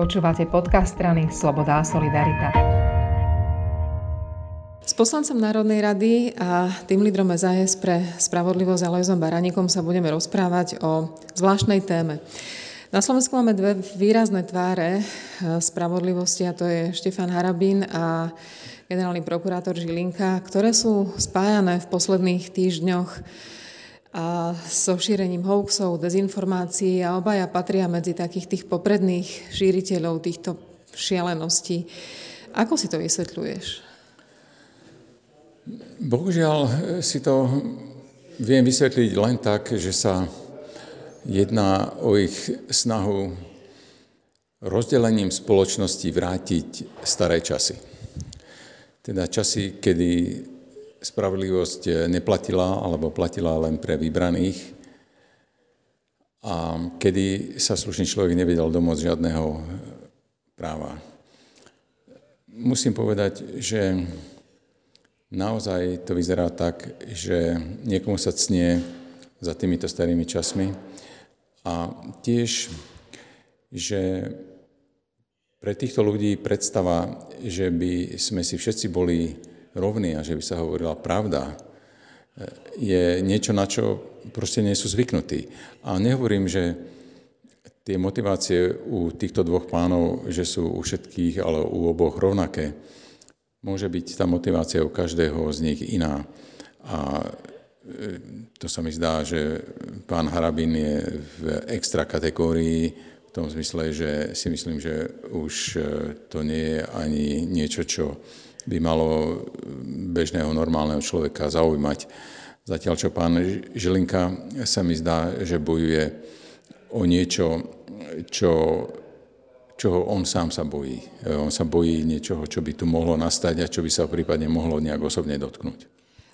Počúvate podcast strany Sloboda a Solidarita. S poslancom Národnej rady a tým lídrom SAS pre spravodlivosť Alojzom Baraníkom sa budeme rozprávať o zvláštnej téme. Na Slovensku máme dve výrazné tváre eh, spravodlivosti a to je Štefan Harabín a generálny prokurátor Žilinka, ktoré sú spájané v posledných týždňoch a so šírením hoaxov, dezinformácií a obaja patria medzi takých tých popredných šíriteľov týchto šialeností. Ako si to vysvetľuješ? Bohužiaľ si to viem vysvetliť len tak, že sa jedná o ich snahu rozdelením spoločnosti vrátiť staré časy. Teda časy, kedy spravodlivosť eh, neplatila alebo platila len pre vybraných a kedy sa slušný človek nevedel domôcť žiadneho eh, práva. Musím povedať, že naozaj to vyzerá tak, že niekomu sa cnie za týmito starými časmi a tiež, že pre týchto ľudí predstava, že by sme si všetci boli rovný a že by sa hovorila pravda, je niečo, na čo proste nie sú zvyknutí. A nehovorím, že tie motivácie u týchto dvoch pánov, že sú u všetkých, ale u oboch rovnaké. Môže byť tá motivácia u každého z nich iná. A e, to sa mi zdá, že pán Harabin je v extra kategórii v tom zmysle, že si myslím, že už e, to nie je ani niečo, čo by malo bežného normálneho človeka zaujímať. Zatiaľ, čo pán Žilinka sa mi zdá, že bojuje o niečo, čo, čoho on sám sa bojí. On sa bojí niečoho, čo by tu mohlo nastať a čo by sa prípadne mohlo nejak osobne dotknúť.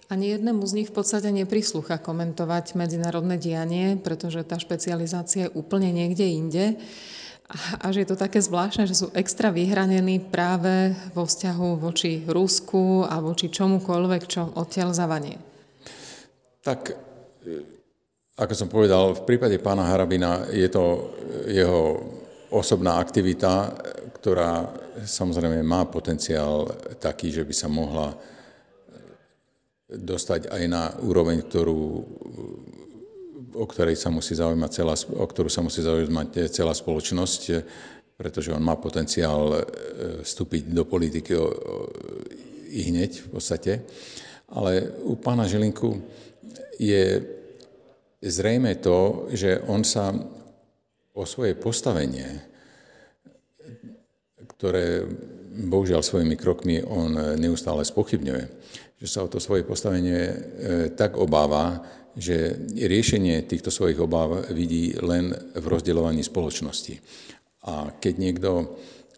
Ani jednému z nich v podstate neprislúcha komentovať medzinárodné dianie, pretože tá špecializácia je úplne niekde inde a že je to také zvláštne, že sú extra vyhranení práve vo vzťahu voči Rusku a voči čomukoľvek, čo odtiaľ zavanie. Tak, ako som povedal, v prípade pána Harabina je to jeho osobná aktivita, ktorá samozrejme má potenciál taký, že by sa mohla dostať aj na úroveň, ktorú o ktorej sa musí zaujímať celá, o ktorú sa musí zaujímať celá spoločnosť, pretože on má potenciál e, vstúpiť do politiky i hneď v podstate. Ale u pána Žilinku je zrejme to, že on sa o svoje postavenie, ktoré bohužiaľ svojimi krokmi on neustále spochybňuje, že sa o to svoje postavenie e, tak obáva, že riešenie týchto svojich obáv vidí len v rozdeľovaní spoločnosti. A keď niekto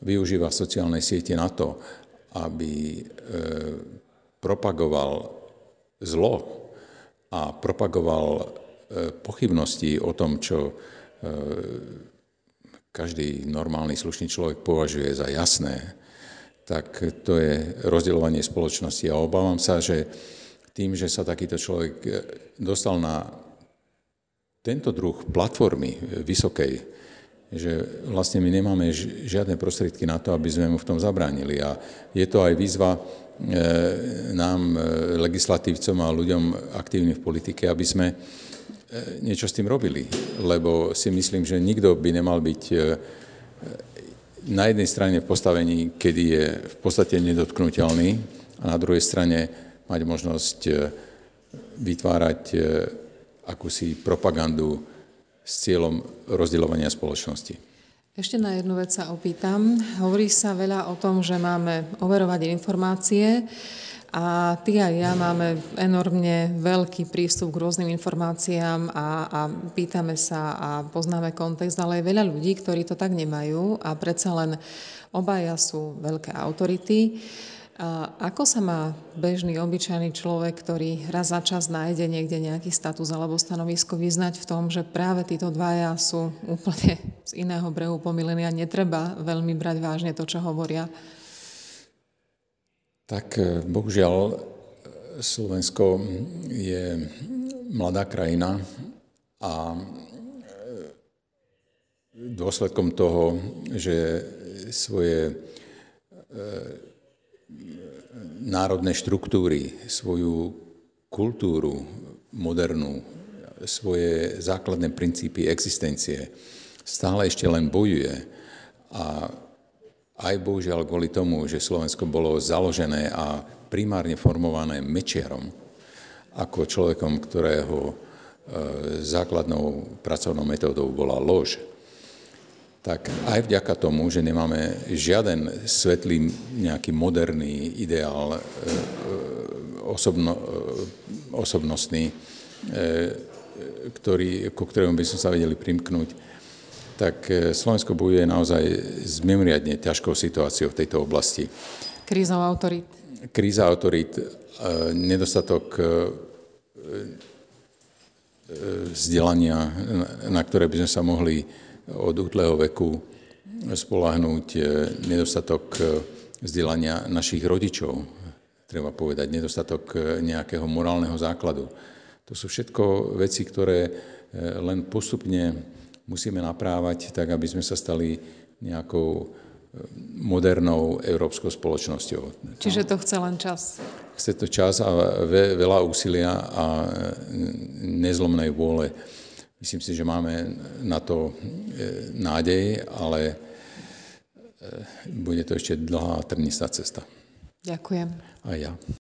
využíva sociálne siete na to, aby e, propagoval zlo a propagoval pochybnosti o tom, čo každý normálny slušný človek považuje za jasné, tak to je rozdeľovanie spoločnosti. A obávam sa, že tým, že sa takýto človek e, dostal na tento druh platformy e, vysokej, že vlastne my nemáme žiadne prostriedky na to, aby sme mu v tom zabránili. A je to aj výzva e, nám, legislatívcom a ľuďom aktívnym v politike, aby sme niečo s tým robili. Lebo si myslím, že nikto by nemal byť na jednej strane v postavení, kedy je v podstate nedotknutelný a na druhej strane mať možnosť e, vytvárať e, akúsi propagandu s cieľom rozdeľovania spoločnosti. Ešte na jednu vec sa opýtam. Hovorí sa veľa o tom, že máme overovať informácie a ty a ja máme enormne veľký prístup k rôznym informáciám a, a pýtame sa a poznáme kontext, ale je veľa ľudí, ktorí to tak nemajú a predsa len obaja sú veľké autority. A ako sa má bežný, obyčajný človek, ktorý raz za čas nájde niekde nejaký status alebo stanovisko vyznať v tom, že práve títo dvaja sú úplne z iného brehu pomilení a netreba veľmi brať vážne to, čo hovoria? Tak e, bohužiaľ Slovensko je mladá krajina a e, dôsledkom toho, že svoje národné štruktúry, svoju kultúru modernú, svoje základné princípy existencie stále ešte len bojuje a aj bohužiaľ kvôli tomu, že Slovensko bolo založené a primárne formované Mečiarom, ako človekom, ktorého e, základnou pracovnou metódou bola lož, tak aj vďaka tomu, že nemáme žiaden svetlý, nejaký moderný ideál e, e, osobno, osobnostný, ktorý, ku ktorému by sme sa vedeli primknúť, tak Slovensko bojuje naozaj s mimoriadne ťažkou situáciou v tejto oblasti. Krízou autorít. Kríza autorít, nedostatok vzdelania, na ktoré by sme sa mohli od útleho veku spolahnúť, nedostatok vzdelania našich rodičov, treba povedať, nedostatok nejakého morálneho základu. To sú všetko veci, ktoré len postupne musíme naprávať, tak aby sme sa stali nejakou modernou európskou spoločnosťou. Čiže to chce len čas? Chce to čas a veľa úsilia a nezlomnej vôle. Myslím si, že máme na to e, nádej, ale e, bude to ešte dlhá trnistá cesta. Ďakujem. A ja.